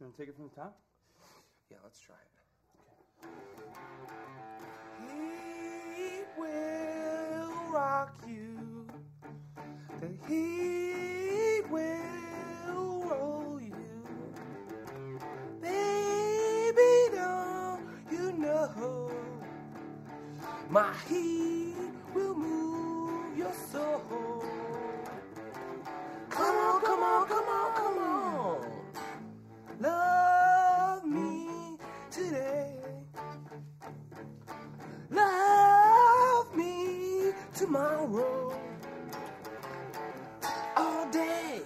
You want to take it from the top? Yeah, let's try it. He will rock you. The heat will roll you. Baby, don't you know my heat will move your soul. Come on, come on, come on. Tomorrow. All day,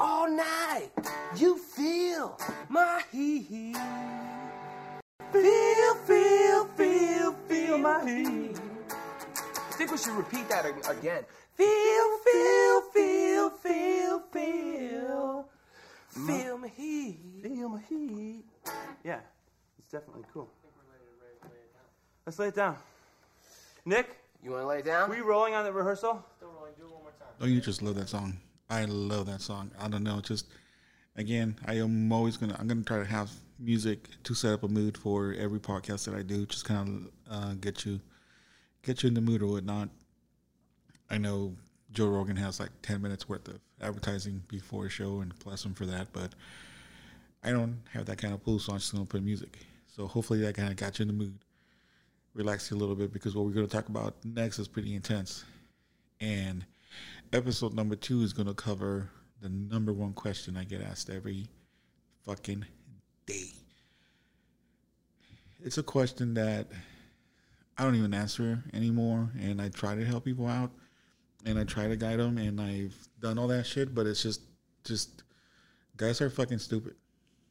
all night, you feel my heat. Feel, feel, feel, feel my heat. I think we should repeat that again. Feel, feel, feel, feel, feel. Feel my heat. Feel my heat. Yeah, it's definitely cool. Let's lay it down. Nick, You want to lay it down? were you rolling on the rehearsal? Still rolling. Do it one more time. Oh, you just love that song? I love that song. I don't know, just again, I am always gonna. I'm gonna try to have music to set up a mood for every podcast that I do. Just kind of uh, get you, get you in the mood or whatnot. I know Joe Rogan has like 10 minutes worth of advertising before a show, and bless him for that. But I don't have that kind of pull, so I'm just gonna put music. So hopefully that kind of got you in the mood, relax you a little bit because what we're gonna talk about next is pretty intense. And episode number two is going to cover the number one question I get asked every fucking day. It's a question that I don't even answer anymore, and I try to help people out, and I try to guide them, and I've done all that shit, but it's just, just guys are fucking stupid,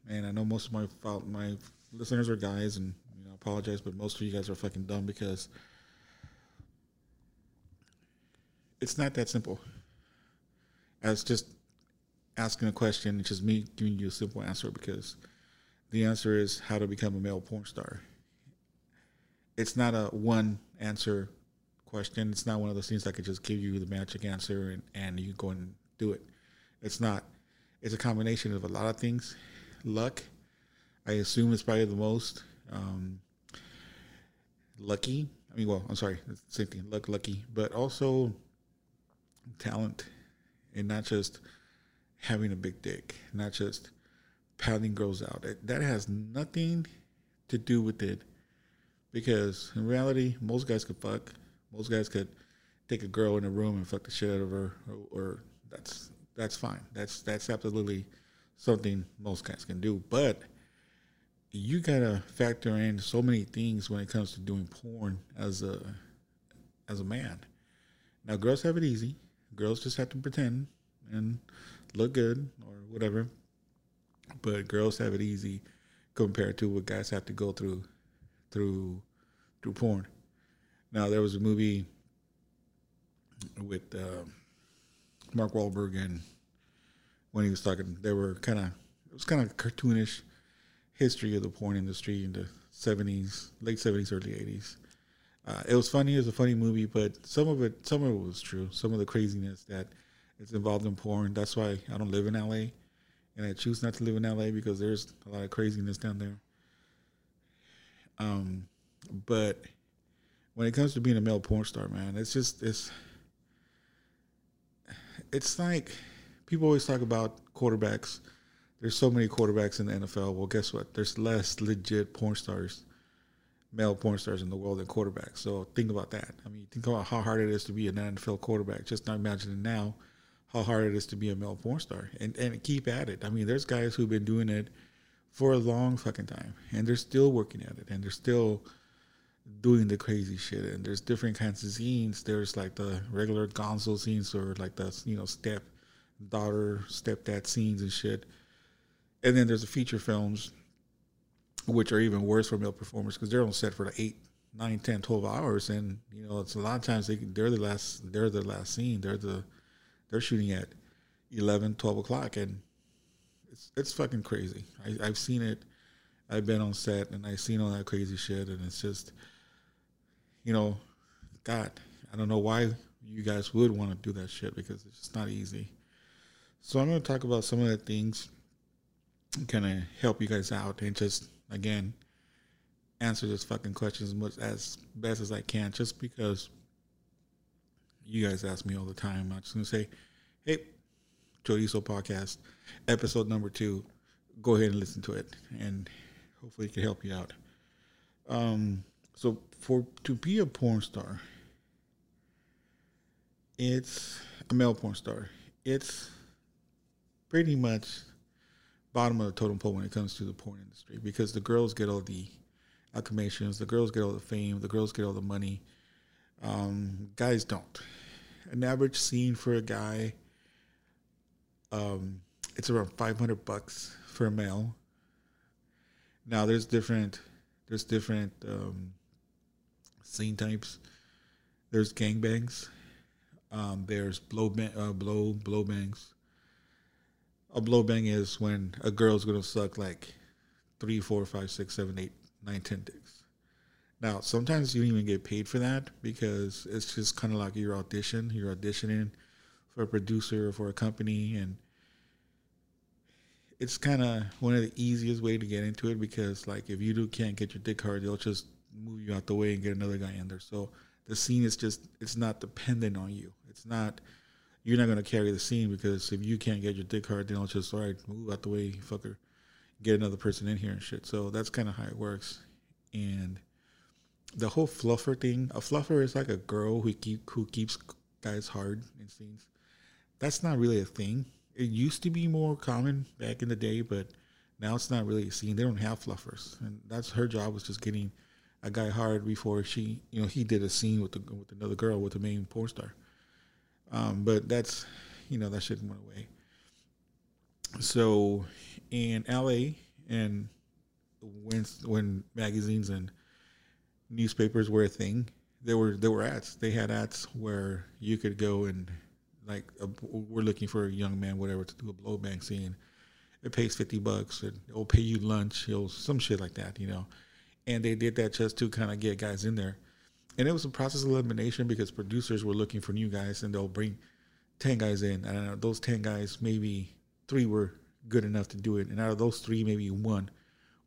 and I know most of my my listeners are guys, and apologize, but most of you guys are fucking dumb because it's not that simple. As just asking a question, it's just me giving you a simple answer because the answer is how to become a male porn star. It's not a one answer question. It's not one of those things that could just give you the magic answer and, and you go and do it. It's not. It's a combination of a lot of things. Luck, I assume is probably the most. Um, lucky. I mean, well, I'm sorry, same thing. Luck, lucky, but also talent, and not just having a big dick, not just pounding girls out. That, has nothing to do with it, because in reality, most guys could fuck. Most guys could take a girl in a room and fuck the shit out of her, or, or that's that's fine. That's that's absolutely something most guys can do, but you gotta factor in so many things when it comes to doing porn as a as a man. Now, girls have it easy. Girls just have to pretend and look good or whatever. But girls have it easy compared to what guys have to go through through through porn. Now, there was a movie with uh, Mark Wahlberg and when he was talking, they were kind of it was kind of cartoonish history of the porn industry in the 70s, late 70s, early 80s. Uh, it was funny. It was a funny movie, but some of it, some of it was true. Some of the craziness that is involved in porn. That's why I don't live in LA, and I choose not to live in LA because there's a lot of craziness down there. Um, but when it comes to being a male porn star, man, it's just it's it's like people always talk about quarterbacks. There's so many quarterbacks in the NFL. Well, guess what? There's less legit porn stars, male porn stars in the world than quarterbacks. So think about that. I mean, think about how hard it is to be an NFL quarterback. Just not imagining now how hard it is to be a male porn star and, and keep at it. I mean, there's guys who've been doing it for a long fucking time and they're still working at it and they're still doing the crazy shit. And there's different kinds of scenes. There's like the regular gonzo scenes or like the, you know, step daughter, stepdad scenes and shit. And then there's the feature films, which are even worse for male performers because they're on set for the eight, nine, 10, 12 hours. And, you know, it's a lot of times they, they're the last, they're the last scene. They're the, they're shooting at 11, 12 o'clock. And it's, it's fucking crazy. I, I've seen it. I've been on set and I've seen all that crazy shit. And it's just, you know, God, I don't know why you guys would want to do that shit because it's just not easy. So I'm going to talk about some of the things of help you guys out and just again answer this fucking questions as much as best as I can, just because you guys ask me all the time. I'm just gonna say, hey, Chorizo podcast, episode number two. Go ahead and listen to it, and hopefully it can help you out. Um, so for to be a porn star, it's a male porn star. It's pretty much bottom of the totem pole when it comes to the porn industry because the girls get all the acclamations, the girls get all the fame, the girls get all the money. Um, guys don't. An average scene for a guy, um, it's around five hundred bucks for a male. Now there's different, there's different um, scene types. There's gangbangs. Um, there's blow uh, blow blow bangs. A blow bang is when a girl's gonna suck like three, four, five, six, seven, eight, nine, ten dicks. Now, sometimes you don't even get paid for that because it's just kind of like your audition. You're auditioning for a producer or for a company, and it's kind of one of the easiest way to get into it because, like, if you do can't get your dick hard, they'll just move you out the way and get another guy in there. So the scene is just it's not dependent on you. It's not you're not gonna carry the scene because if you can't get your dick hard, then I'll just all right move out the way, fucker, get another person in here and shit. So that's kind of how it works, and the whole fluffer thing. A fluffer is like a girl who keep who keeps guys hard in scenes. That's not really a thing. It used to be more common back in the day, but now it's not really a scene. They don't have fluffers, and that's her job was just getting a guy hard before she, you know, he did a scene with the with another girl with the main porn star. Um, but that's, you know, that shit went away. So, in LA, and when when magazines and newspapers were a thing, there were there were ads. They had ads where you could go and like uh, we're looking for a young man, whatever, to do a blow bang scene. It pays fifty bucks, and it'll pay you lunch, it'll some shit like that, you know. And they did that just to kind of get guys in there, and it was a process of elimination because producers were looking for new guys, and they'll bring ten guys in, and those ten guys, maybe three were good enough to do it, and out of those three, maybe one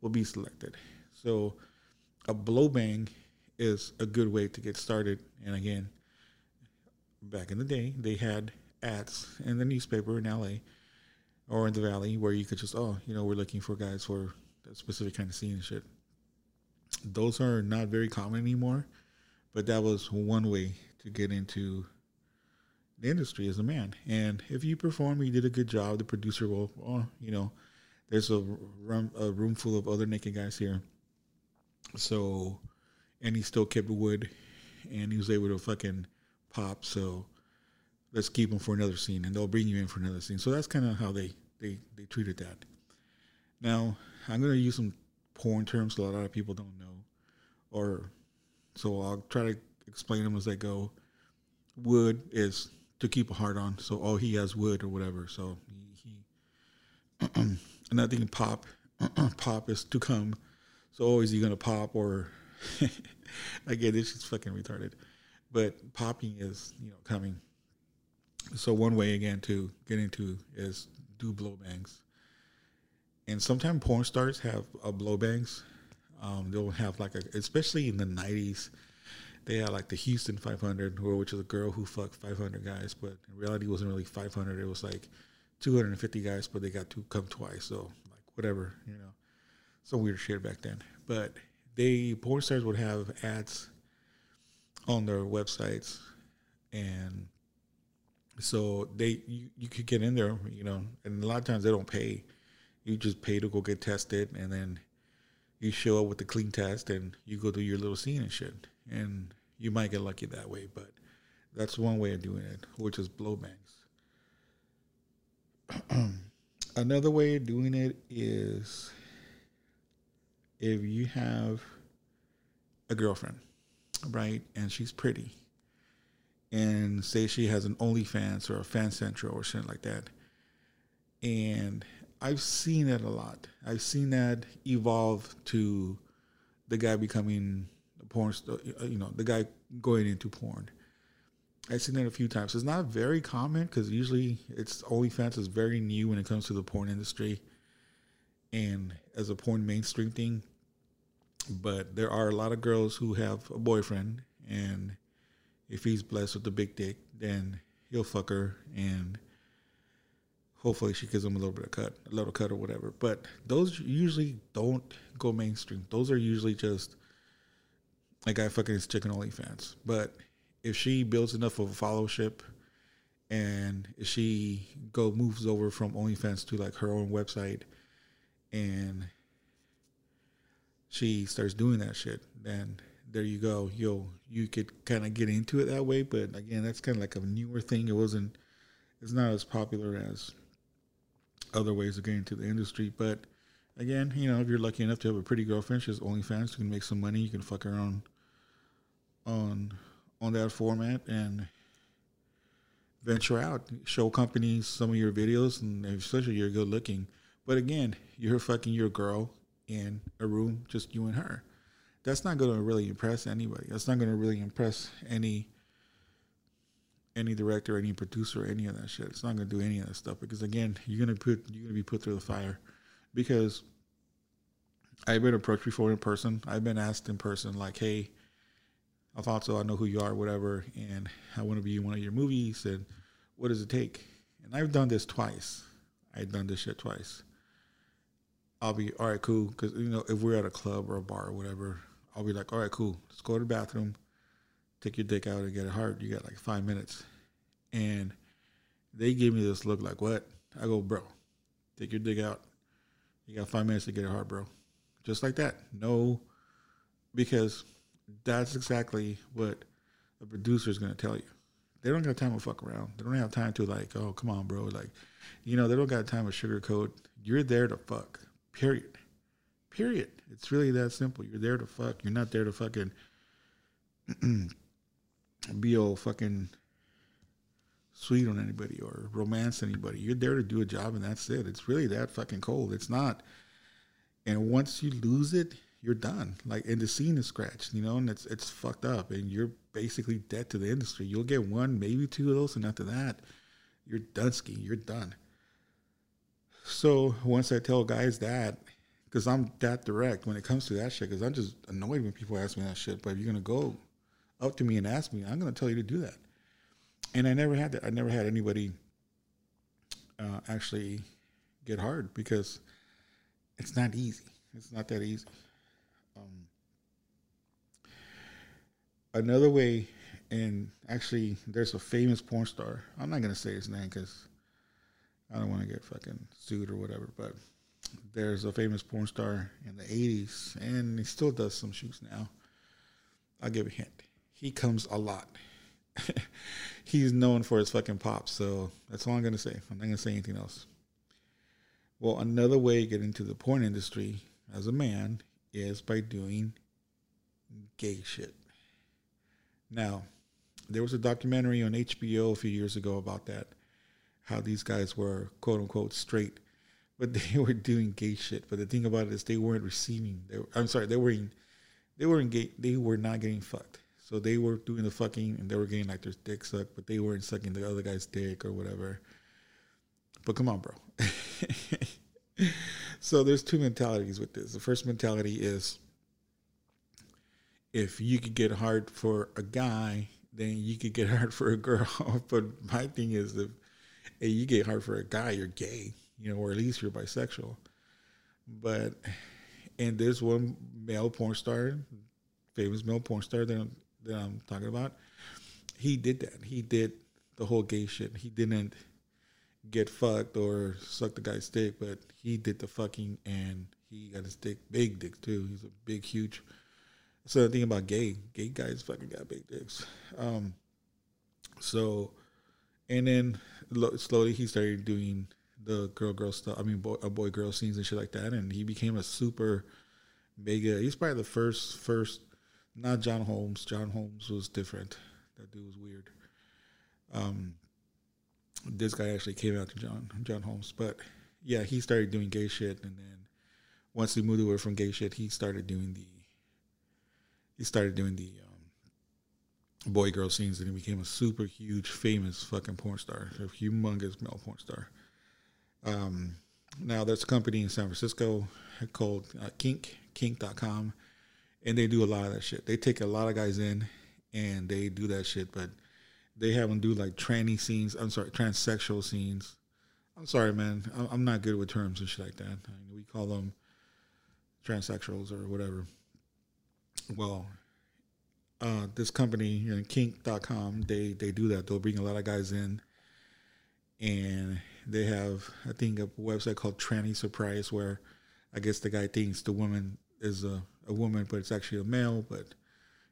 will be selected. So a blow bang is a good way to get started. And again, back in the day, they had ads in the newspaper in LA or in the Valley where you could just, oh, you know, we're looking for guys for a specific kind of scene and shit. Those are not very common anymore, but that was one way to get into the industry as a man. And if you perform, you did a good job, the producer will, oh, you know, there's a room, a room full of other naked guys here. So, and he still kept wood, and he was able to fucking pop. So, let's keep him for another scene, and they'll bring you in for another scene. So that's kind of how they they they treated that. Now, I'm gonna use some porn terms a lot of people don't know, or so I'll try to explain them as they go. Wood is to keep a heart on, so oh he has wood or whatever. So he, he another thing pop pop is to come so oh, is he gonna pop or again this is fucking retarded. But popping is, you know, coming. So one way again to get into is do blow bangs. And sometimes porn stars have uh, blow bangs. Um, they'll have like a, especially in the '90s, they had like the Houston 500, which is a girl who fucked 500 guys, but in reality, it wasn't really 500. It was like 250 guys, but they got to come twice. So like whatever, you know some weird shit back then. But they porn stars would have ads on their websites, and so they you, you could get in there, you know. And a lot of times they don't pay; you just pay to go get tested, and then you show up with the clean test, and you go do your little scene and shit. And you might get lucky that way, but that's one way of doing it, which is blow bangs. Another way of doing it is if you have a girlfriend, right, and she's pretty, and say she has an OnlyFans or a FanCentro or something like that, and I've seen it a lot. I've seen that evolve to the guy becoming a porn star, uh, you know, the guy going into porn. I've seen that a few times. It's not very common because usually it's OnlyFans is very new when it comes to the porn industry and as a porn mainstream thing. But there are a lot of girls who have a boyfriend, and if he's blessed with a big dick, then he'll fuck her, and hopefully she gives him a little bit of cut, a little cut or whatever. But those usually don't go mainstream. Those are usually just a guy fucking his chicken OnlyFans. But if she builds enough of a followership and if she go moves over from OnlyFans to like her own website and she starts doing that shit, then there you go. You'll you could kind of get into it that way, but again, that's kind of like a newer thing. It wasn't. It's not as popular as other ways of getting into the industry. But again, you know, if you're lucky enough to have a pretty girlfriend, she's OnlyFans, you can make some money. You can fuck around on on that format and venture out, show companies some of your videos, and especially you're good looking. But again, you're fucking your girl in a room, just you and her. That's not going to really impress anybody. That's not going to really impress any any director, any producer, any of that shit. It's not to do any of that stuff because again, you're to put you're to be put through the fire because I've been approached before in person. I've been asked in person like, "Hey, Alfonso, I know who you are, whatever, and I want to be in one of your movies. And what does it take?" And I've done this twice. I've done this shit twice. I'll be all right, cool. Because you know, if we're at a club or a bar or whatever, I'll be like, all right, cool. Let's go to the bathroom, take your dick out and get it hard. You got like five minutes, and they give me this look like, what? I go, bro, take your dick out. You got five minutes to get it hard, bro. Just like that. No, because that's exactly what a producer is going to tell you. They don't got time to fuck around. They don't have time to like, oh, come on, bro. Like, you know, they don't got time to sugarcoat. You're there to fuck. Period. Period. It's really that simple. You're there to fuck. You're not there to fucking be all fucking sweet on anybody or romance anybody. You're there to do a job and that's it. It's really that fucking cold. It's not. And once you lose it, you're done. Like and the scene is scratched, you know, and it's it's fucked up and you're basically dead to the industry. You'll get one, maybe two of those, and after that, you're done skiing. You're done. So once I tell guys that, because I'm that direct when it comes to that shit, because I'm just annoyed when people ask me that shit. But if you're gonna go up to me and ask me, I'm gonna tell you to do that. And I never had that. I never had anybody uh, actually get hard because it's not easy. It's not that easy. Um, another way, and actually, there's a famous porn star. I'm not gonna say his name because I don't want to get fucking sued or whatever. But there's a famous porn star in the 80s, and he still does some shoots now. I'll give a hint. He comes a lot. He's known for his fucking pops, so that's all I'm gonna say. I'm not gonna say anything else. Well, another way to get into the porn industry as a man is by doing gay shit. Now, there was a documentary on HBO a few years ago about that, how these guys were quote unquote straight, but they were doing gay shit. But the thing about it is they weren't receiving. They were, I'm sorry, they were in, they were in gay. They were not getting fucked. So they were doing the fucking and they were getting like their dick sucked, but they weren't sucking the other guy's dick or whatever. But come on, bro. so there's two mentalities with this. The first mentality is if you could get hard for a guy, then you could get hard for a girl. but my thing is if hey, you get hard for a guy, you're gay, you know, or at least you're bisexual. But and there's one male porn star, famous male porn star that that I'm talking about. He did that. He did the whole gay shit. He didn't get fucked or suck the guy's dick, but he did the fucking and he got his dick, big dick too. He's a big, huge. So the thing about gay, gay guys fucking got big dicks. Um, so, and then lo- slowly he started doing the girl girl stuff. I mean, boy, boy girl scenes and shit like that, and he became a super mega. He's probably the first first. Not John Holmes. John Holmes was different. That dude was weird. Um, this guy actually came out to John John Holmes, but yeah, he started doing gay shit, and then once he moved away from gay shit, he started doing the he started doing the um, boy girl scenes, and he became a super huge, famous fucking porn star, a humongous male porn star. Um, now there's a company in San Francisco called uh, Kink, kink.com, and they do a lot of that shit. They take a lot of guys in and they do that shit, but they have them do like tranny scenes. I'm sorry, transsexual scenes. I'm sorry, man. I'm- not good with terms and shit like that. I mean, we call them transsexuals or whatever. Well, uh, this company, you know, kink.com, they, they do that. They'll bring a lot of guys in and they have, I think, a website called Tranny Surprise where I guess the guy thinks the woman is a, a woman, but it's actually a male. But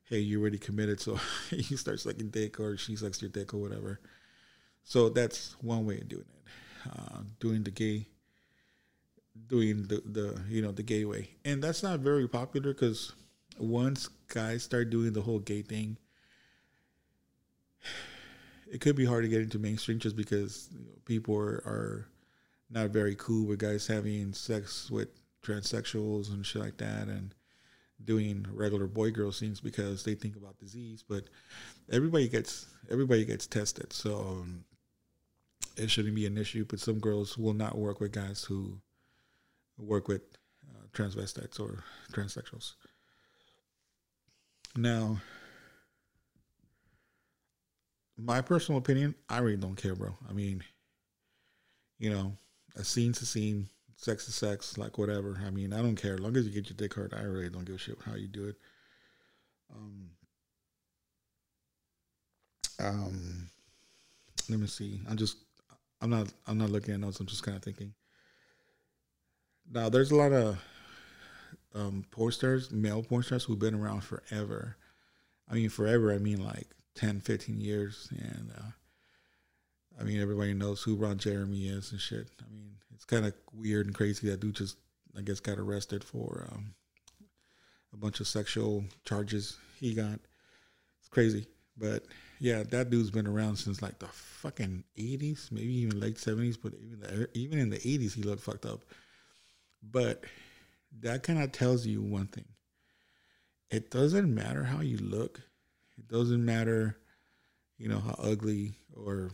hey, you're already committed, so he starts sucking dick or she sucks your dick or whatever. So that's one way of doing it. Uh, doing the gay, doing the, the you know the gay way, and that's not very popular because once guys start doing the whole gay thing, it could be hard to get into mainstream just because you know, people are, are not very cool with guys having sex with transsexuals and shit like that, and doing regular boy girl scenes because they think about disease. But everybody gets everybody gets tested, so um, it shouldn't be an issue. But some girls will not work with guys who work with uh, transvestites or transsexuals. Now, my personal opinion, I really don't care, bro. I mean, you know, a scene's a scene, sex is sex, like whatever. I mean, I don't care. As long as you get your dick hard, I really don't give a shit how you do it. Um, um, let me see. I'm just, I'm not, I'm not looking at notes. I'm just kind of thinking. Now, there's a lot of um, porn stars, male porn stars who've been around forever. I mean, forever, I mean like 10, 15 years. And uh, I mean, everybody knows who Ron Jeremy is and shit. I mean, it's kind of weird and crazy that dude just, I guess, got arrested for um, a bunch of sexual charges he got. It's crazy. But yeah, that dude's been around since like the fucking 80s, maybe even late 70s. But even the, even in the 80s, he looked fucked up. But that kind of tells you one thing. It doesn't matter how you look. It doesn't matter, you know, how ugly or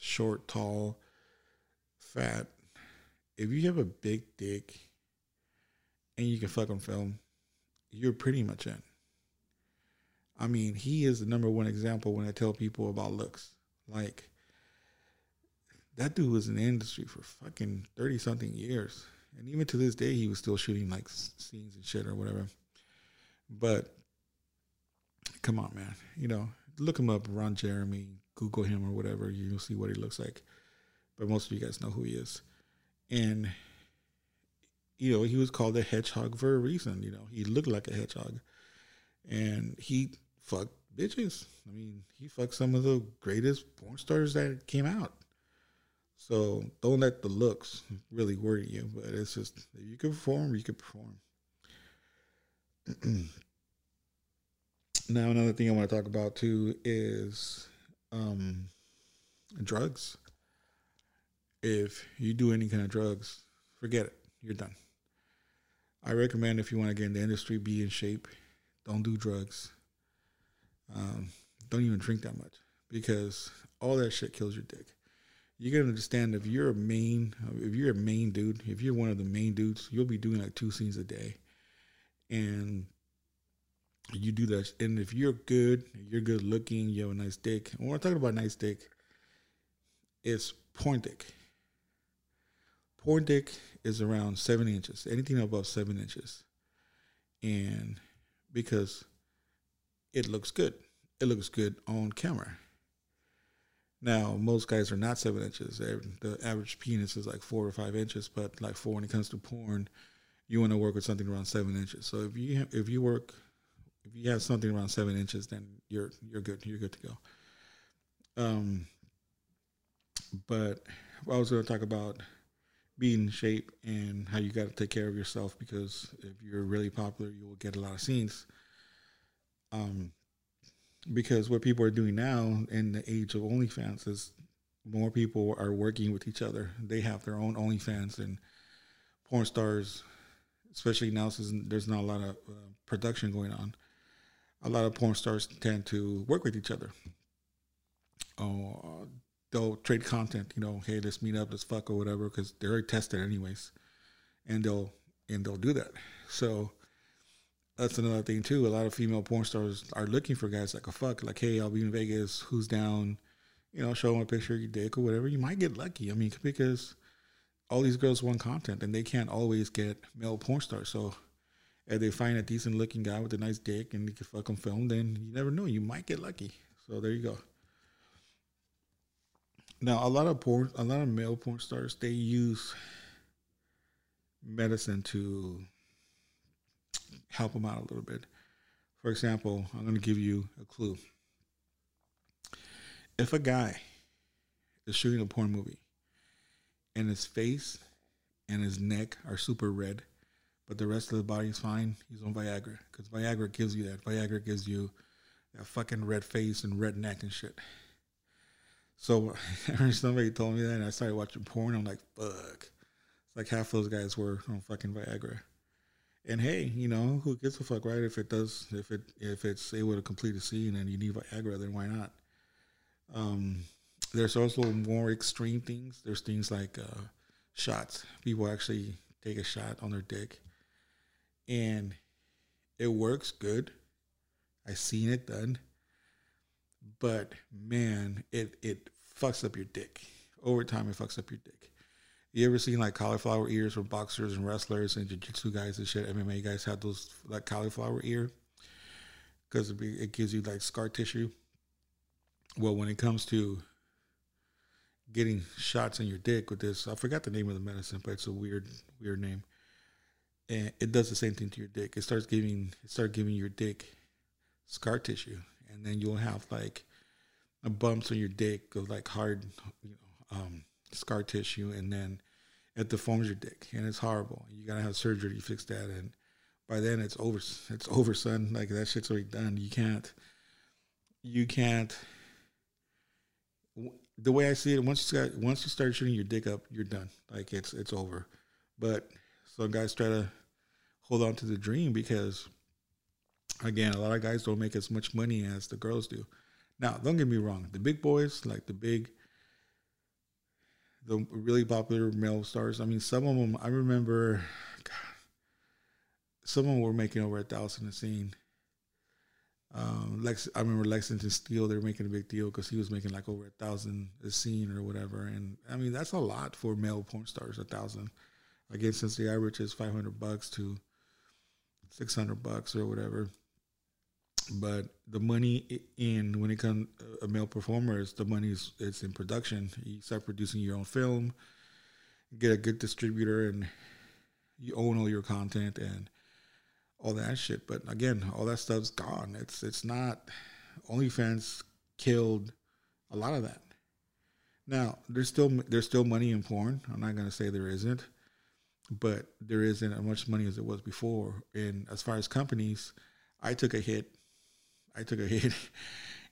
short, tall, fat. If you have a big dick and you can fuck on film, you're pretty much in. I mean, he is the number one example when I tell people about looks. Like, that dude was in the industry for fucking 30 something years. And even to this day, he was still shooting like scenes and shit or whatever. But come on, man. You know, look him up, Ron Jeremy, Google him or whatever. You'll see what he looks like. But most of you guys know who he is. And, you know, he was called a hedgehog for a reason. You know, he looked like a hedgehog. And he fucked bitches. I mean, he fucked some of the greatest porn stars that came out. So don't let the looks really worry you. But it's just if you can perform, you can perform. now another thing I want to talk about too is um, drugs. If you do any kind of drugs, forget it. You're done. I recommend if you want to get in the industry, be in shape. Don't do drugs. Um, don't even drink that much because all that shit kills your dick you gotta understand if you're a main if you're a main dude if you're one of the main dudes you'll be doing like two scenes a day and you do that and if you're good you're good looking you have a nice dick and when we're talking about nice dick it's porn dick porn dick is around seven inches anything above seven inches and because it looks good it looks good on camera now, most guys are not seven inches. The average penis is like four or five inches, but like for when it comes to porn, you want to work with something around seven inches. So if you if you work if you have something around seven inches, then you're you're good. You're good to go. Um, but I was going to talk about being in shape and how you got to take care of yourself because if you're really popular, you will get a lot of scenes. Um, because what people are doing now in the age of OnlyFans is more people are working with each other. They have their own OnlyFans and porn stars, especially now since there's not a lot of uh, production going on. A lot of porn stars tend to work with each other. Oh, they'll trade content. You know, hey, let's meet up, let's fuck or whatever, because they're already tested anyways, and they'll and they'll do that. So that's another thing too. A lot of female porn stars are looking for guys like a fuck, like, hey, I'll be in Vegas. Who's down? You know, show them a picture of your dick or whatever. You might get lucky. I mean, because all these girls want content and they can't always get male porn stars. So if they find a decent looking guy with a nice dick and you can fuck him film, then you never know. You might get lucky. So there you go. Now, a lot of porn, a lot of male porn stars, they use medicine to help them out a little bit. For example, I'm going to give you a clue. If a guy is shooting a porn movie and his face and his neck are super red, but the rest of the body is fine, he's on Viagra. Because Viagra gives you that. Viagra gives you that fucking red face and red neck and shit. So somebody told me that, and I started watching porn. I'm like, fuck. It's like half those guys were on fucking Viagra. And hey, you know, who gives a fuck, right? If it does, if it if it's able to complete a scene and you need Viagra, then why not? Um, there's also more extreme things. There's things like uh, shots. People actually take a shot on their dick, and it works good. I seen it done, but man, it it fucks up your dick. Over time, it fucks up your dick. You ever seen like cauliflower ears from boxers and wrestlers and jiu-jitsu guys and shit? MMA guys have those like cauliflower ear because it, it gives you like scar tissue. Well, when it comes to getting shots in your dick with this, I forgot the name of the medicine, but it's a weird, weird name. And it does the same thing to your dick. It starts giving, it starts giving your dick scar tissue, and then you'll have like bumps on your dick of like hard, you know, um, scar tissue, and then it deforms your dick, and it's horrible. You gotta have surgery to fix that, and by then it's over. It's over, son. Like that shit's already done. You can't. You can't. The way I see it, once you once you start shooting your dick up, you're done. Like it's it's over. But some guys try to hold on to the dream because, again, a lot of guys don't make as much money as the girls do. Now, don't get me wrong. The big boys, like the big the really popular male stars. I mean, some of them I remember. God, some of them were making over a thousand a scene. Um, Lex, I remember Lexington Steele. They were making a big deal because he was making like over a thousand a scene or whatever. And I mean, that's a lot for male porn stars. A thousand. Again, since the average is five hundred bucks to six hundred bucks or whatever but the money in when it comes a male performer is the money is it's in production. You start producing your own film, get a good distributor, and you own all your content and all that shit. But again, all that stuff's gone. It's it's not. OnlyFans killed a lot of that. Now there's still there's still money in porn. I'm not gonna say there isn't, but there isn't as much money as it was before. And as far as companies, I took a hit I took a hit,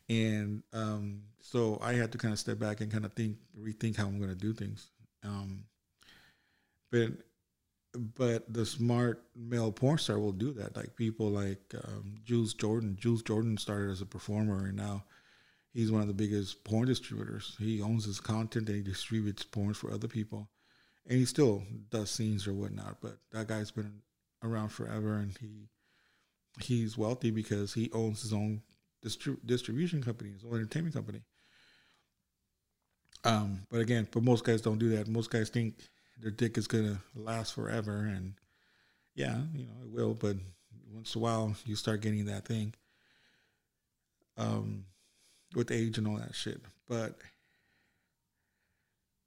and um, so I had to kind of step back and kind of think, rethink how I'm going to do things. Um, but but the smart male porn star will do that. Like people like um, Jules Jordan. Jules Jordan started as a performer, and now he's one of the biggest porn distributors. He owns his content and he distributes porn for other people, and he still does scenes or whatnot. But that guy's been around forever, and he he's wealthy because he owns his own distri- distribution company, his own entertainment company. Um, but again, but most guys don't do that. Most guys think their dick is gonna last forever, and yeah, you know it will. But once in a while, you start getting that thing. Um, with age and all that shit. But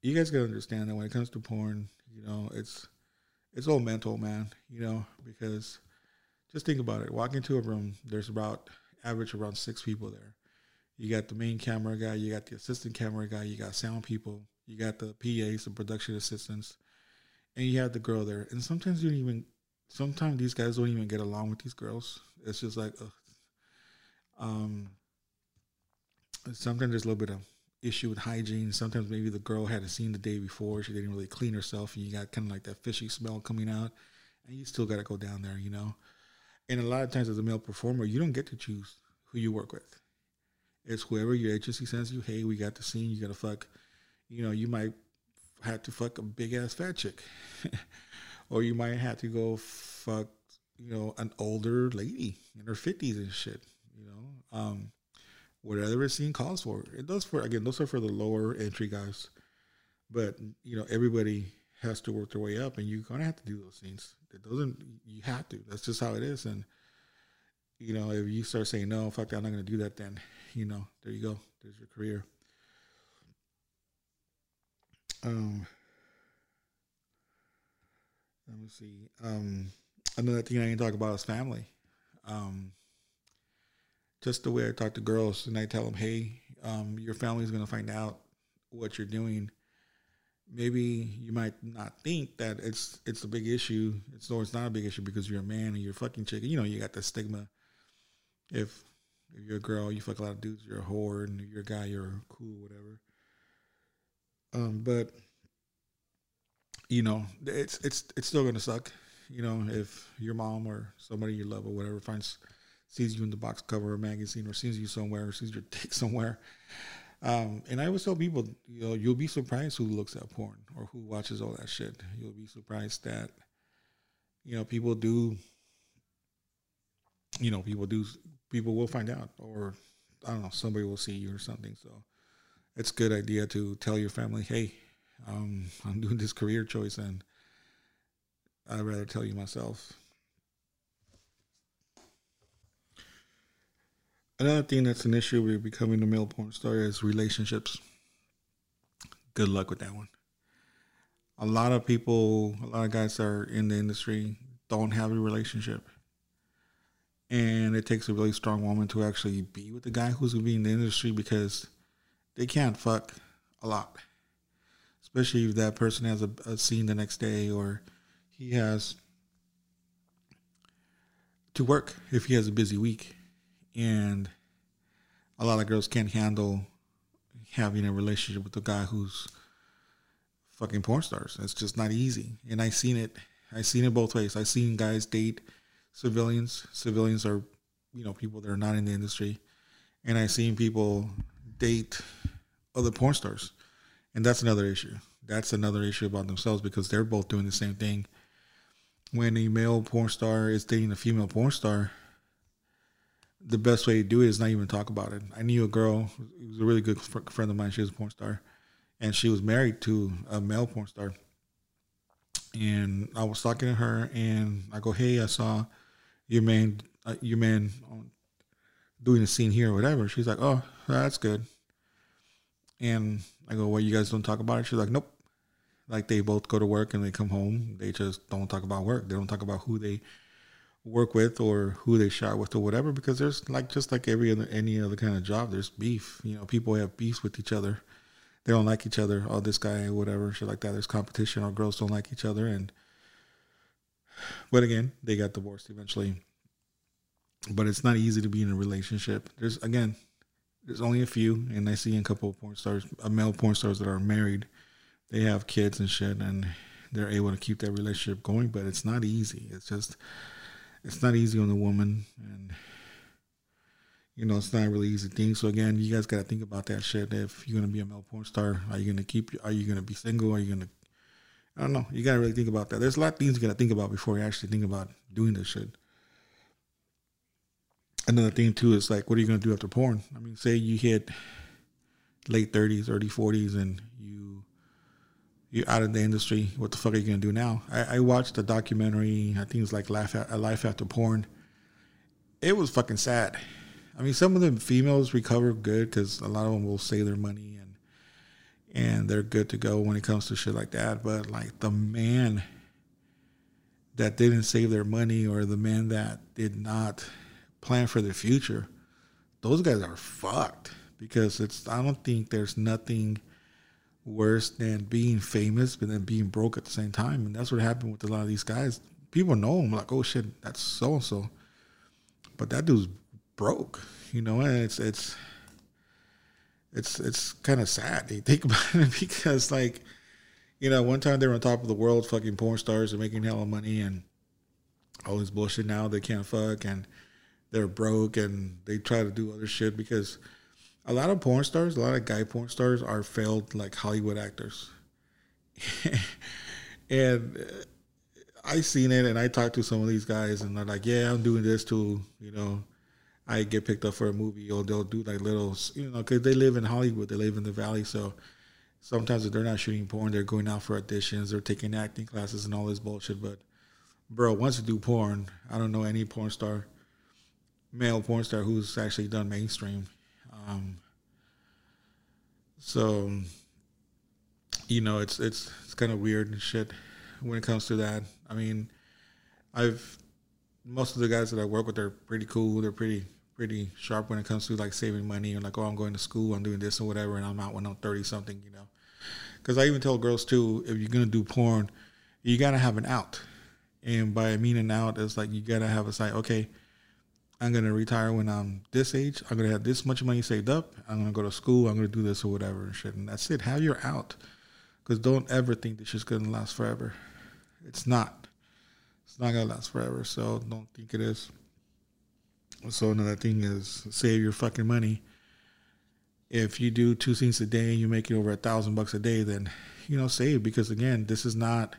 you guys gotta understand that when it comes to porn, you know, it's it's all mental, man. You know, because just think about it. Walk into a room, there's about average around six people there. You got the main camera guy, you got the assistant camera guy, you got sound people, you got the PAs, the production assistants, and you have the girl there. And sometimes you don't even, sometimes these guys don't even get along with these girls. It's just like, ugh. um, sometimes there's a little bit of issue with hygiene. Sometimes maybe the girl had a scene the day before, she didn't really clean herself, and you got kind of like that fishy smell coming out, and you still got to go down there, you know. And a lot of times, as a male performer, you don't get to choose who you work with. It's whoever your agency sends you. Hey, we got the scene. You gotta fuck. You know, you might have to fuck a big ass fat chick, or you might have to go fuck. You know, an older lady in her fifties and shit. You know, um, whatever scene calls for. It does for again. Those are for the lower entry guys, but you know, everybody has to work their way up, and you're gonna have to do those scenes. It doesn't. You have to. That's just how it is, and you know, if you start saying no, fuck that, I'm not to do that, then you know, there you go. There's your career. Um, let me see. Um, another thing I can talk about is family. Um, just the way I talk to girls, and I tell them, hey, um, your family is going to find out what you're doing. Maybe you might not think that it's it's a big issue. It's no, it's not a big issue because you're a man and you're fucking chicken. You know, you got the stigma if if you're a girl, you fuck a lot of dudes, you're a whore, and you're a guy, you're cool, whatever. Um, but you know, it's it's it's still gonna suck. You know, if your mom or somebody you love or whatever finds sees you in the box cover of a magazine or sees you somewhere or sees your dick somewhere. Um, and I always tell people, you know, you'll be surprised who looks at porn or who watches all that shit. You'll be surprised that, you know, people do, you know, people do people will find out, or I don't know, somebody will see you or something. So it's a good idea to tell your family, hey, um, I'm doing this career choice, and I'd rather tell you myself. Another thing that's an issue with becoming a male porn star is relationships. Good luck with that one. A lot of people, a lot of guys that are in the industry don't have a relationship and it takes a really strong woman to actually be with the guy who's gonna be in the industry because they can't fuck a lot, especially if that person has a, a scene the next day or he has to work if he has a busy week, and a lot of girls can't handle having a relationship with a guy who's fucking porn stars. It's just not easy, and I seen it. I seen it both ways. I seen guys date civilians. Civilians are, you know, people that are not in the industry, and I've seen people date other porn stars, and that's another issue. That's another issue about themselves because they're both doing the same thing. When a male porn star is dating a female porn star, the best way to do it is not even talk about it. I knew a girl, it was a really good friend of mine. She was a porn star, and she was married to a male porn star. And I was talking to her, and I go, "Hey, I saw your man, uh, your man doing a scene here or whatever. She's like, oh, that's good. And I go, well, you guys don't talk about it? She's like, nope. Like they both go to work and they come home. They just don't talk about work. They don't talk about who they work with or who they shot with or whatever because there's like just like every other any other kind of job there's beef you know people have beefs with each other they don't like each other oh this guy whatever shit like that there's competition or girls don't like each other and but again, they got divorced eventually. But it's not easy to be in a relationship. There's again, there's only a few, and I see a couple of porn stars, uh, male porn stars that are married. They have kids and shit, and they're able to keep that relationship going. But it's not easy. It's just, it's not easy on the woman, and you know, it's not really easy thing. So again, you guys got to think about that shit. If you're gonna be a male porn star, are you gonna keep? Are you gonna be single? Are you gonna I don't know. You gotta really think about that. There's a lot of things you gotta think about before you actually think about doing this shit. Another thing too is like, what are you gonna do after porn? I mean, say you hit late thirties, early forties, and you you're out of the industry. What the fuck are you gonna do now? I, I watched a documentary. I think it's like Life a Life After Porn. It was fucking sad. I mean, some of the females recover good because a lot of them will save their money and they're good to go when it comes to shit like that. But like the man that didn't save their money or the man that did not plan for the future, those guys are fucked because it's I don't think there's nothing worse than being famous but then being broke at the same time. And that's what happened with a lot of these guys. People know them like, oh shit, that's so and so. But that dude's broke, you know, and it's it's it's it's kind of sad. You think about it because like, you know, one time they were on top of the world, fucking porn stars and making hella money and all this bullshit. Now they can't fuck and they're broke and they try to do other shit because a lot of porn stars, a lot of guy porn stars are failed like Hollywood actors. and uh, I seen it, and I talked to some of these guys, and they're like, "Yeah, I'm doing this too." You know, I get picked up for a movie, or they'll do like little, you know, because they live in Hollywood, they live in the Valley, so sometimes if they're not shooting porn, they're going out for auditions, they're taking acting classes and all this bullshit. But bro, once you do porn, I don't know any porn star, male porn star who's actually done mainstream. Um, so, you know, it's it's it's kind of weird and shit when it comes to that. I mean, I've most of the guys that I work with are pretty cool. They're pretty pretty sharp when it comes to like saving money and like, oh, I'm going to school, I'm doing this and whatever, and I'm out when I'm thirty something, you know. Because I even tell girls too, if you're gonna do porn, you gotta have an out, and by meaning out, it's like you gotta have a site. Okay, I'm gonna retire when I'm this age. I'm gonna have this much money saved up. I'm gonna go to school. I'm gonna do this or whatever and shit. And that's it. Have your out, because don't ever think this shit's gonna last forever. It's not. It's not gonna last forever. So don't think it is. So another thing is save your fucking money. If you do two things a day and you make it over a thousand bucks a day, then you know save because again, this is not.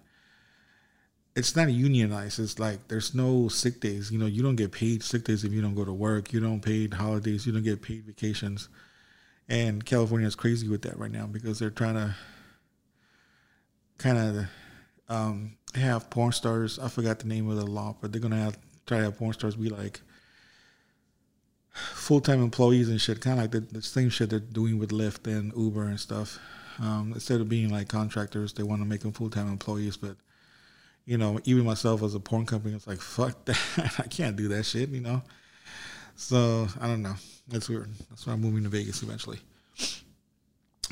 It's not unionized. It's like there's no sick days. You know, you don't get paid sick days if you don't go to work. You don't paid holidays. You don't get paid vacations. And California is crazy with that right now because they're trying to kind of um, have porn stars. I forgot the name of the law, but they're gonna have try to have porn stars be like full time employees and shit, kind of like the, the, same shit they're doing with Lyft and Uber and stuff. Um, instead of being like contractors, they want to make them full time employees. But you know, even myself as a porn company, it's like fuck that. I can't do that shit. You know. So I don't know. That's weird. That's why I'm moving to Vegas eventually.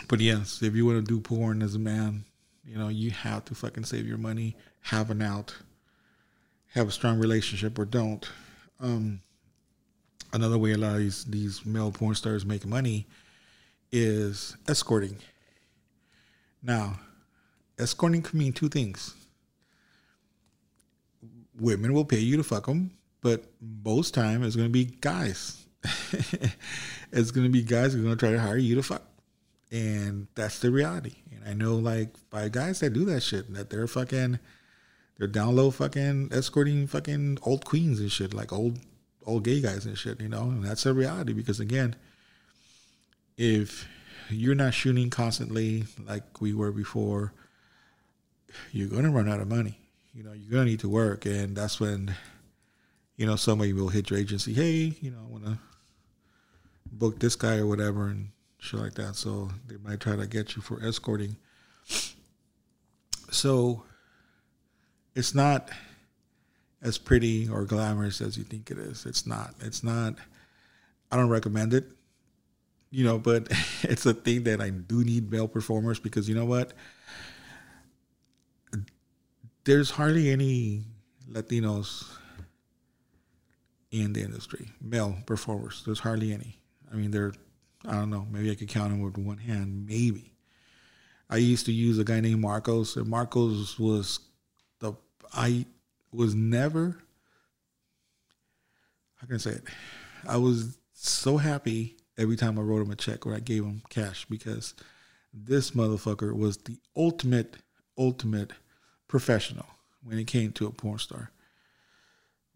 But yes, if you want to do porn as a man, you know, you have to fucking save your money, have an out, have a strong relationship, or don't. Um, another way a lot of these, these male porn stars make money is escorting. Now, escorting can mean two things. Women will pay you to fuck them, but most time it's going to be guys. it's going to be guys who are going to try to hire you to fuck. And that's the reality. And I know like five guys that do that shit, that they're fucking, they're down low fucking escorting fucking old queens and shit, like old old gay guys and shit, you know, and that's a reality because again, if you're not shooting constantly like we were before, you're gonna run out of money. You know, you're gonna need to work, and that's when, you know, somebody will hit your agency. Hey, you know, I want to book this guy or whatever, and shit like that. So they might try to get you for escorting. So it's not as pretty or glamorous as you think it is. It's not. It's not. I don't recommend it. You know, but it's a thing that I do need male performers because you know what? There's hardly any Latinos in the industry, male performers. There's hardly any. I mean, there. I don't know. Maybe I could count them with one hand. Maybe. I used to use a guy named Marcos, and Marcos was the I was never how can I say it? I was so happy every time I wrote him a check or I gave him cash because this motherfucker was the ultimate, ultimate professional when it came to a porn star.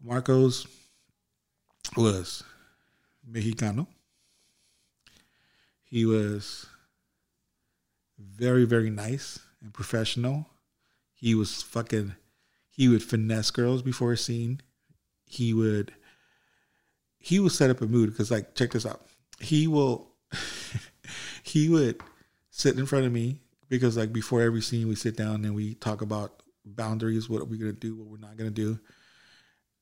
Marcos was Mexicano. He was very, very nice and professional. He was fucking he would finesse girls before a scene. He would he would set up a mood because like check this out. He will he would sit in front of me because like before every scene we sit down and we talk about boundaries, what are we gonna do, what we're not gonna do.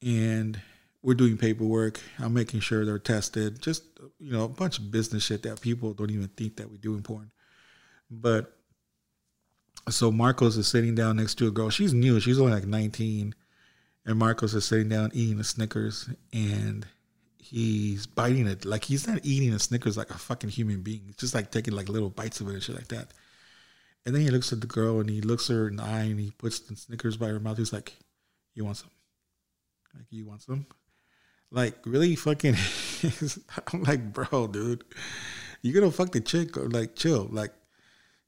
And we're doing paperwork. I'm making sure they're tested. Just you know, a bunch of business shit that people don't even think that we do in porn. But so Marcos is sitting down next to a girl. She's new. She's only like 19. And Marcos is sitting down eating a Snickers and he's biting it. Like he's not eating a Snickers like a fucking human being. He's just like taking like little bites of it and shit like that. And then he looks at the girl and he looks her in the eye and he puts the Snickers by her mouth. He's like, You want some? Like, you want some? Like, really fucking I'm like, bro, dude. you gonna fuck the chick or like chill. Like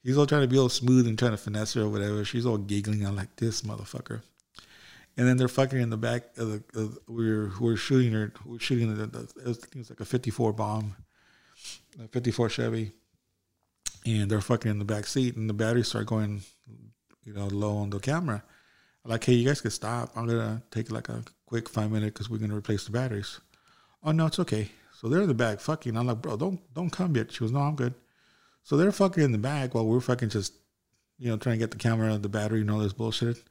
he's all trying to be all smooth and trying to finesse her or whatever. She's all giggling. I'm like this motherfucker. And then they're fucking in the back of the. Of, we're we're shooting her. We're shooting the. the it was like a 54 bomb, a 54 Chevy, and they're fucking in the back seat, and the batteries start going, you know, low on the camera. I'm like, hey, you guys can stop. I'm gonna take like a quick five minute because we're gonna replace the batteries. Oh no, it's okay. So they're in the back fucking. I'm like, bro, don't don't come yet. She goes, no, I'm good. So they're fucking in the back while we're fucking just, you know, trying to get the camera, the battery, and all this bullshit.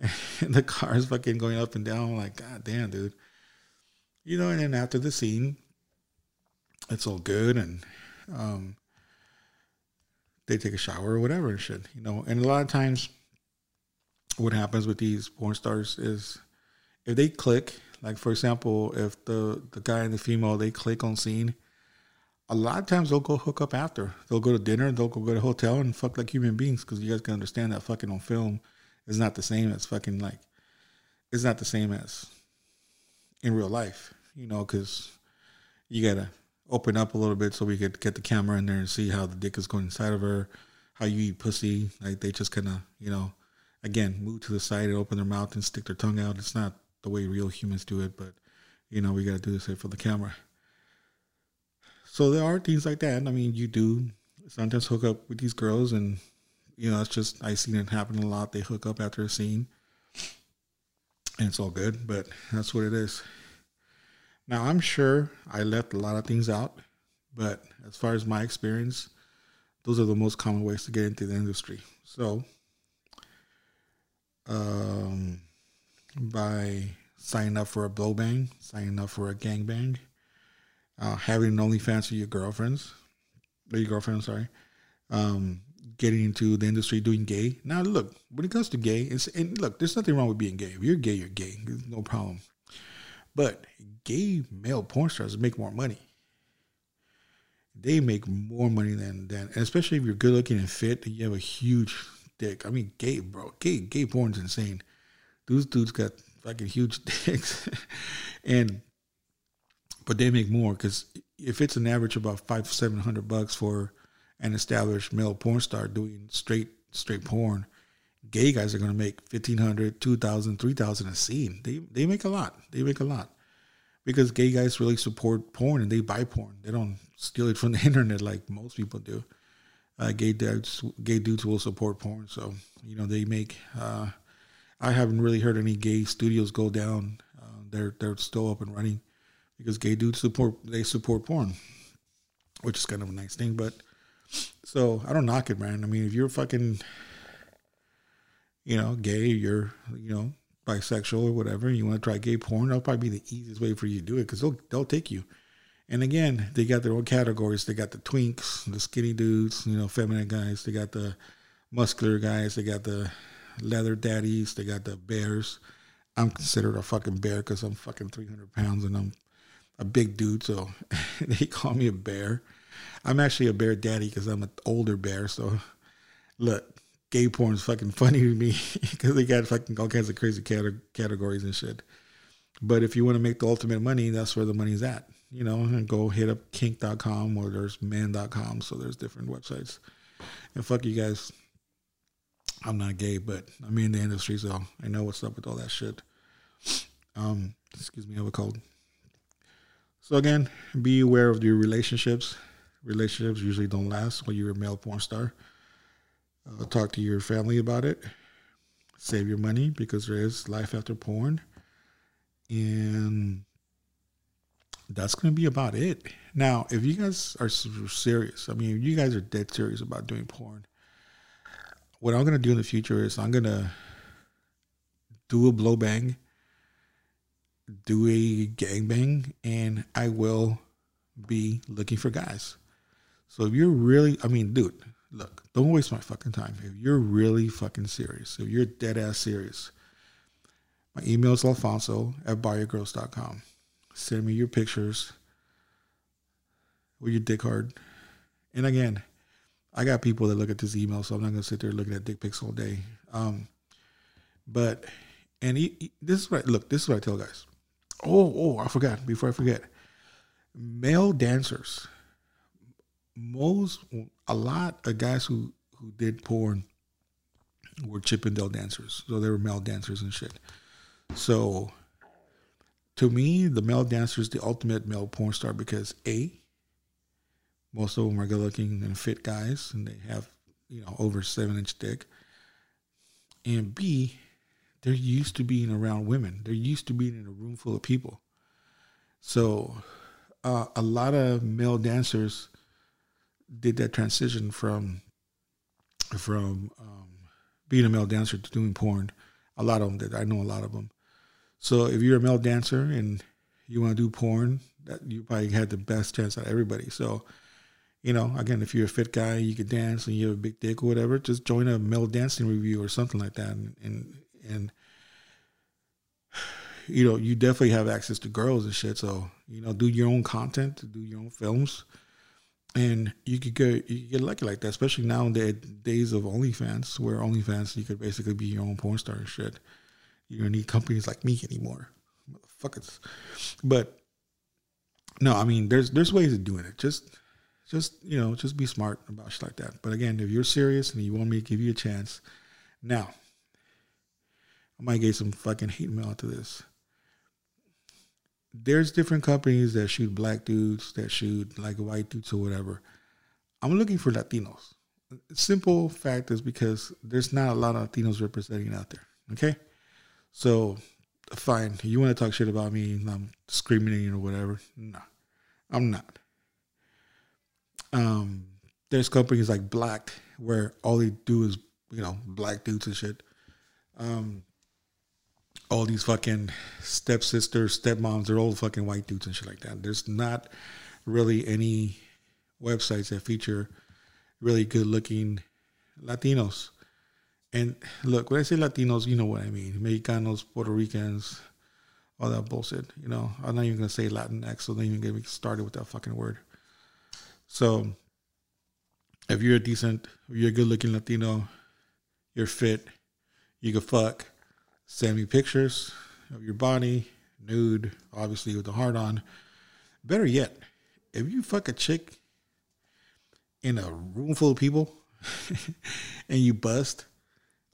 And the car's fucking going up and down. I'm like, god damn, dude. You know, and then after the scene, it's all good and um they take a shower or whatever and shit, you know. And a lot of times what happens with these porn stars is if they click, like for example, if the the guy and the female they click on scene, a lot of times they'll go hook up after. They'll go to dinner, they'll go to a hotel and fuck like human beings because you guys can understand that fucking on film is not the same as fucking like it's not the same as in real life, you know, because you gotta open up a little bit so we could get the camera in there and see how the dick is going inside of her, how you eat pussy. Like they just kind of, you know, again, move to the side and open their mouth and stick their tongue out. It's not the way real humans do it, but you know, we got to do this for the camera. So there are things like that. I mean, you do sometimes hook up with these girls, and you know, it's just I've seen it happen a lot. They hook up after a scene, and it's all good, but that's what it is. Now, I'm sure I left a lot of things out, but as far as my experience, those are the most common ways to get into the industry. So, um, by signing up for a blow bang, signing up for a gang bang, uh, having an OnlyFans for your girlfriends, or your girlfriend, sorry, um, getting into the industry doing gay. Now, look, when it comes to gay, it's, and look, there's nothing wrong with being gay. If you're gay, you're gay. There's no problem. But gay male porn stars make more money. They make more money than than, especially if you're good looking and fit. And you have a huge dick. I mean, gay bro, gay gay porn's insane. Those dudes got fucking huge dicks, and but they make more because if it's an average about five seven hundred bucks for an established male porn star doing straight straight porn, gay guys are going to make 1500 2000 3000 a scene. They they make a lot. They make a lot. Because gay guys really support porn and they buy porn. They don't steal it from the internet like most people do. Uh, gay dudes gay dudes will support porn. So you know they make uh, i haven't really heard any gay studios go down uh, they're they're still up and running because gay dudes support they support porn which is kind of a nice thing but so i don't knock it man. I mean if you're fucking you know, gay, you're, you know, bisexual or whatever, you want to try gay porn, that'll probably be the easiest way for you to do it because they'll, they'll take you. And again, they got their own categories. They got the twinks, the skinny dudes, you know, feminine guys. They got the muscular guys. They got the leather daddies. They got the bears. I'm considered a fucking bear because I'm fucking 300 pounds and I'm a big dude. So they call me a bear. I'm actually a bear daddy because I'm an older bear. So look, gay porn is fucking funny to me because they got fucking all kinds of crazy categories and shit. But if you want to make the ultimate money, that's where the money's at. You know, and go hit up kink.com or there's men.com. So there's different websites. And fuck you guys. I'm not gay, but I'm in the industry, so I know what's up with all that shit. Um, excuse me, I have a cold. So again, be aware of your relationships. Relationships usually don't last when you're a male porn star. Uh, talk to your family about it. Save your money because there is life after porn. And that's going to be about it. Now, if you guys are serious, I mean, if you guys are dead serious about doing porn, what I'm going to do in the future is I'm going to do a blow bang, do a gang bang, and I will be looking for guys. So if you're really, I mean, dude, look, don't waste my fucking time. If you're really fucking serious, if you're dead ass serious, my email is alfonso at barriogirls.com. Send me your pictures with your dick hard. And again, I got people that look at this email, so I'm not going to sit there looking at dick pics all day. Um, but, and he, he, this is what, I, look, this is what I tell guys. Oh, oh, I forgot, before I forget. Male dancers most a lot of guys who who did porn were Chippendale dancers, so they were male dancers and shit. So to me, the male dancer is the ultimate male porn star because a most of them are good looking and fit guys, and they have you know over seven inch dick. And B, they're used to being around women. They're used to being in a room full of people. So uh, a lot of male dancers did that transition from from um, being a male dancer to doing porn. A lot of them did. I know a lot of them. So if you're a male dancer and you want to do porn, that you probably had the best chance out of everybody. So, you know, again, if you're a fit guy, you could dance and you have a big dick or whatever, just join a male dancing review or something like that, and and, and you know, you definitely have access to girls and shit. So, you know, do your own content, do your own films, and you could get you could get lucky like that. Especially now in the days of OnlyFans, where OnlyFans you could basically be your own porn star and shit. You don't need companies like me anymore, motherfuckers. But no, I mean, there's there's ways of doing it. Just just you know, just be smart about shit like that. But again, if you're serious and you want me to give you a chance, now I might get some fucking hate mail to this there's different companies that shoot black dudes, that shoot like white dudes or whatever. I'm looking for Latinos. Simple fact is because there's not a lot of Latinos representing out there. Okay, so fine. You want to talk shit about me? I'm discriminating or whatever? No, I'm not. Um, there's companies like Blacked where all they do is you know black dudes and shit. Um, all these fucking stepsisters, stepmoms, they're all fucking white dudes and shit like that. There's not really any websites that feature really good looking Latinos. And look, when I say Latinos, you know what I mean. Mexicanos, Puerto Ricans, all that bullshit. You know, I'm not even gonna say Latinx, so don't even get me started with that fucking word. So if you're a decent, you're a good looking Latino, you're fit, you can fuck, Send me pictures of your body, nude, obviously with the heart on. Better yet, if you fuck a chick in a room full of people and you bust,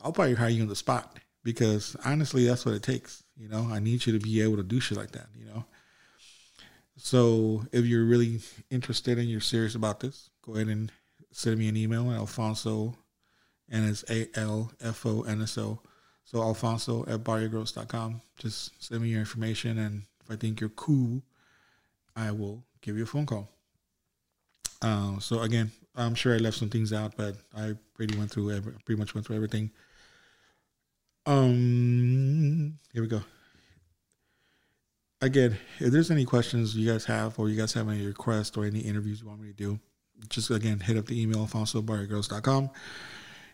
I'll probably hire you on the spot because honestly, that's what it takes. You know, I need you to be able to do shit like that, you know. So if you're really interested and you're serious about this, go ahead and send me an email at Alfonso, and it's A L F O N S O so Alfonso at barriogirls.com. Just send me your information, and if I think you're cool, I will give you a phone call. Uh, so again, I'm sure I left some things out, but I pretty went through every, pretty much went through everything. Um, here we go. Again, if there's any questions you guys have, or you guys have any requests or any interviews you want me to do, just again hit up the email alfonso barriogirls.com.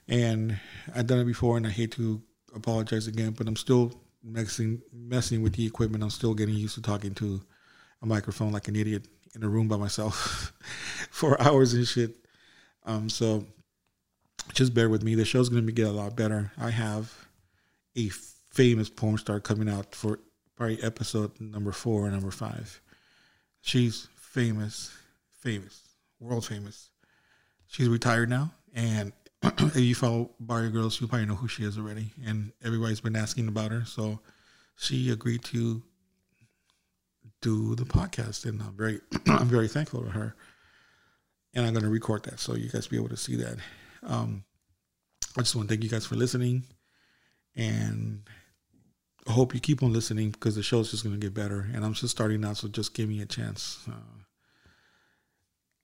And I've done it before, and I hate to apologize again, but I'm still messing messing with the equipment. I'm still getting used to talking to a microphone like an idiot in a room by myself for hours and shit. Um, so just bear with me. The show's gonna get a lot better. I have a famous porn star coming out for probably episode number four or number five. She's famous, famous, world famous. She's retired now, and if you follow Barrio Girls, you probably know who she is already, and everybody's been asking about her. So she agreed to do the podcast, and I'm very, I'm very thankful to her. And I'm going to record that so you guys be able to see that. Um, I just want to thank you guys for listening, and I hope you keep on listening because the show's just going to get better. And I'm just starting out, so just give me a chance. Uh,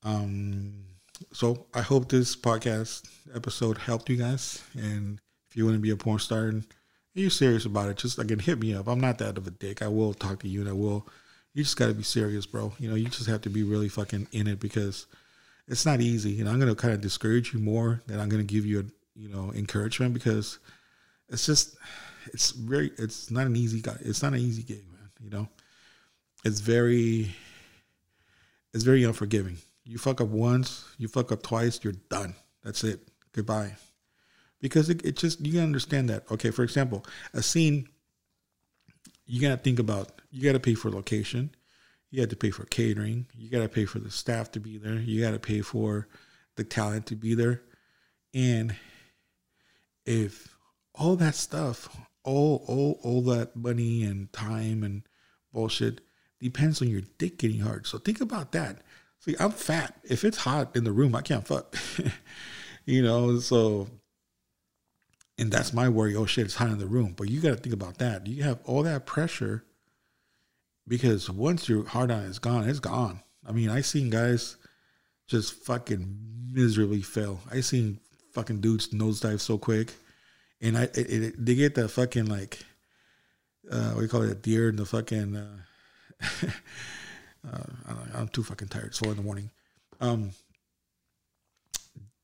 um so I hope this podcast episode helped you guys. And if you want to be a porn star and you're serious about it, just again hit me up. I'm not that of a dick. I will talk to you and I will. You just got to be serious, bro. You know, you just have to be really fucking in it because it's not easy. Know, I'm gonna kind of discourage you more than I'm gonna give you, a, you know, encouragement because it's just, it's very, it's not an easy guy. It's not an easy gig, man. You know, it's very, it's very unforgiving you fuck up once, you fuck up twice, you're done. That's it. Goodbye. Because it, it just you gotta understand that. Okay, for example, a scene you gotta think about you gotta pay for location, You have to pay for catering. You got to pay for the staff to be there. You got to pay for the talent to be there. And if all that stuff, all all all that money and time and bullshit depends on your dick getting hard. So think about that. See, I'm fat. If it's hot in the room, I can't fuck. you know, so and that's my worry. Oh shit, it's hot in the room. But you got to think about that. You have all that pressure because once your hard on is gone, it's gone. I mean, I seen guys just fucking miserably fail. I seen fucking dudes nosedive so quick, and I it, it, they get that fucking like uh, what do you call it, a deer in the fucking. Uh, uh, I'm too fucking tired. It's four in the morning. Um,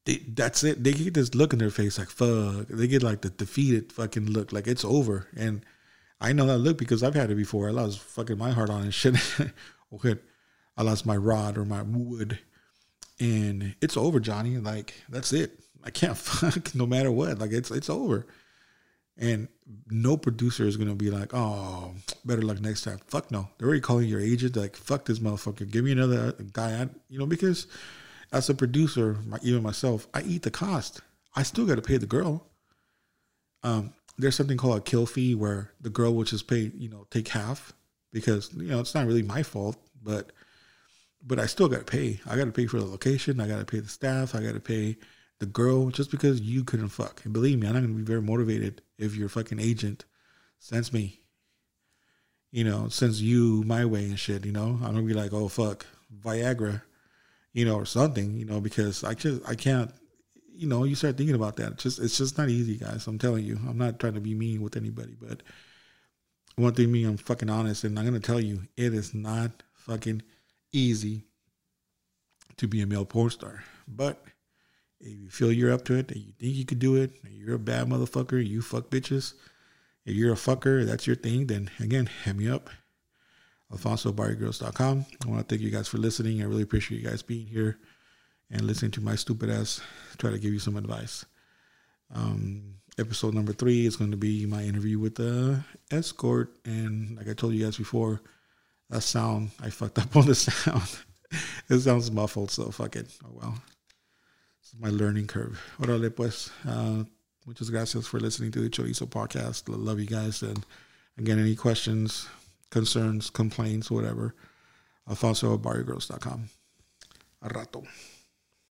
they, that's it. They get this look in their face like fuck. They get like the defeated fucking look, like it's over. And I know that look because I've had it before. I lost fucking my heart on and shit. okay, I lost my rod or my wood, and it's over, Johnny. Like that's it. I can't fuck no matter what. Like it's it's over. And no producer is gonna be like, oh, better luck next time. Fuck no. They're already calling your agent like, fuck this motherfucker. Give me another guy. You know, because as a producer, even myself, I eat the cost. I still got to pay the girl. Um, there's something called a kill fee where the girl will just pay, you know, take half because you know it's not really my fault, but but I still got to pay. I got to pay for the location. I got to pay the staff. I got to pay the girl just because you couldn't fuck. And believe me, I'm not gonna be very motivated if your fucking agent sends me, you know, sends you my way and shit. You know, I'm gonna be like, oh fuck, Viagra, you know, or something. You know, because I just I can't. You know, you start thinking about that. It's just it's just not easy, guys. I'm telling you. I'm not trying to be mean with anybody, but one thing me, I'm fucking honest, and I'm gonna tell you, it is not fucking easy to be a male porn star. But if you feel you're up to it and you think you could do it, you're a bad motherfucker, you fuck bitches, if you're a fucker, that's your thing, then again, hit me up. AlfonsoBarriogirls.com. I want to thank you guys for listening. I really appreciate you guys being here and listening to my stupid ass try to give you some advice. Um, episode number three is going to be my interview with the escort. And like I told you guys before, that sound, I fucked up on the sound. it sounds muffled, so fuck it. Oh well my learning curve. Órale, pues. Uh, muchas gracias for listening to the Chorizo podcast. I love you guys. And again, any questions, concerns, complaints, whatever, alfonso at barriogirls.com. A rato.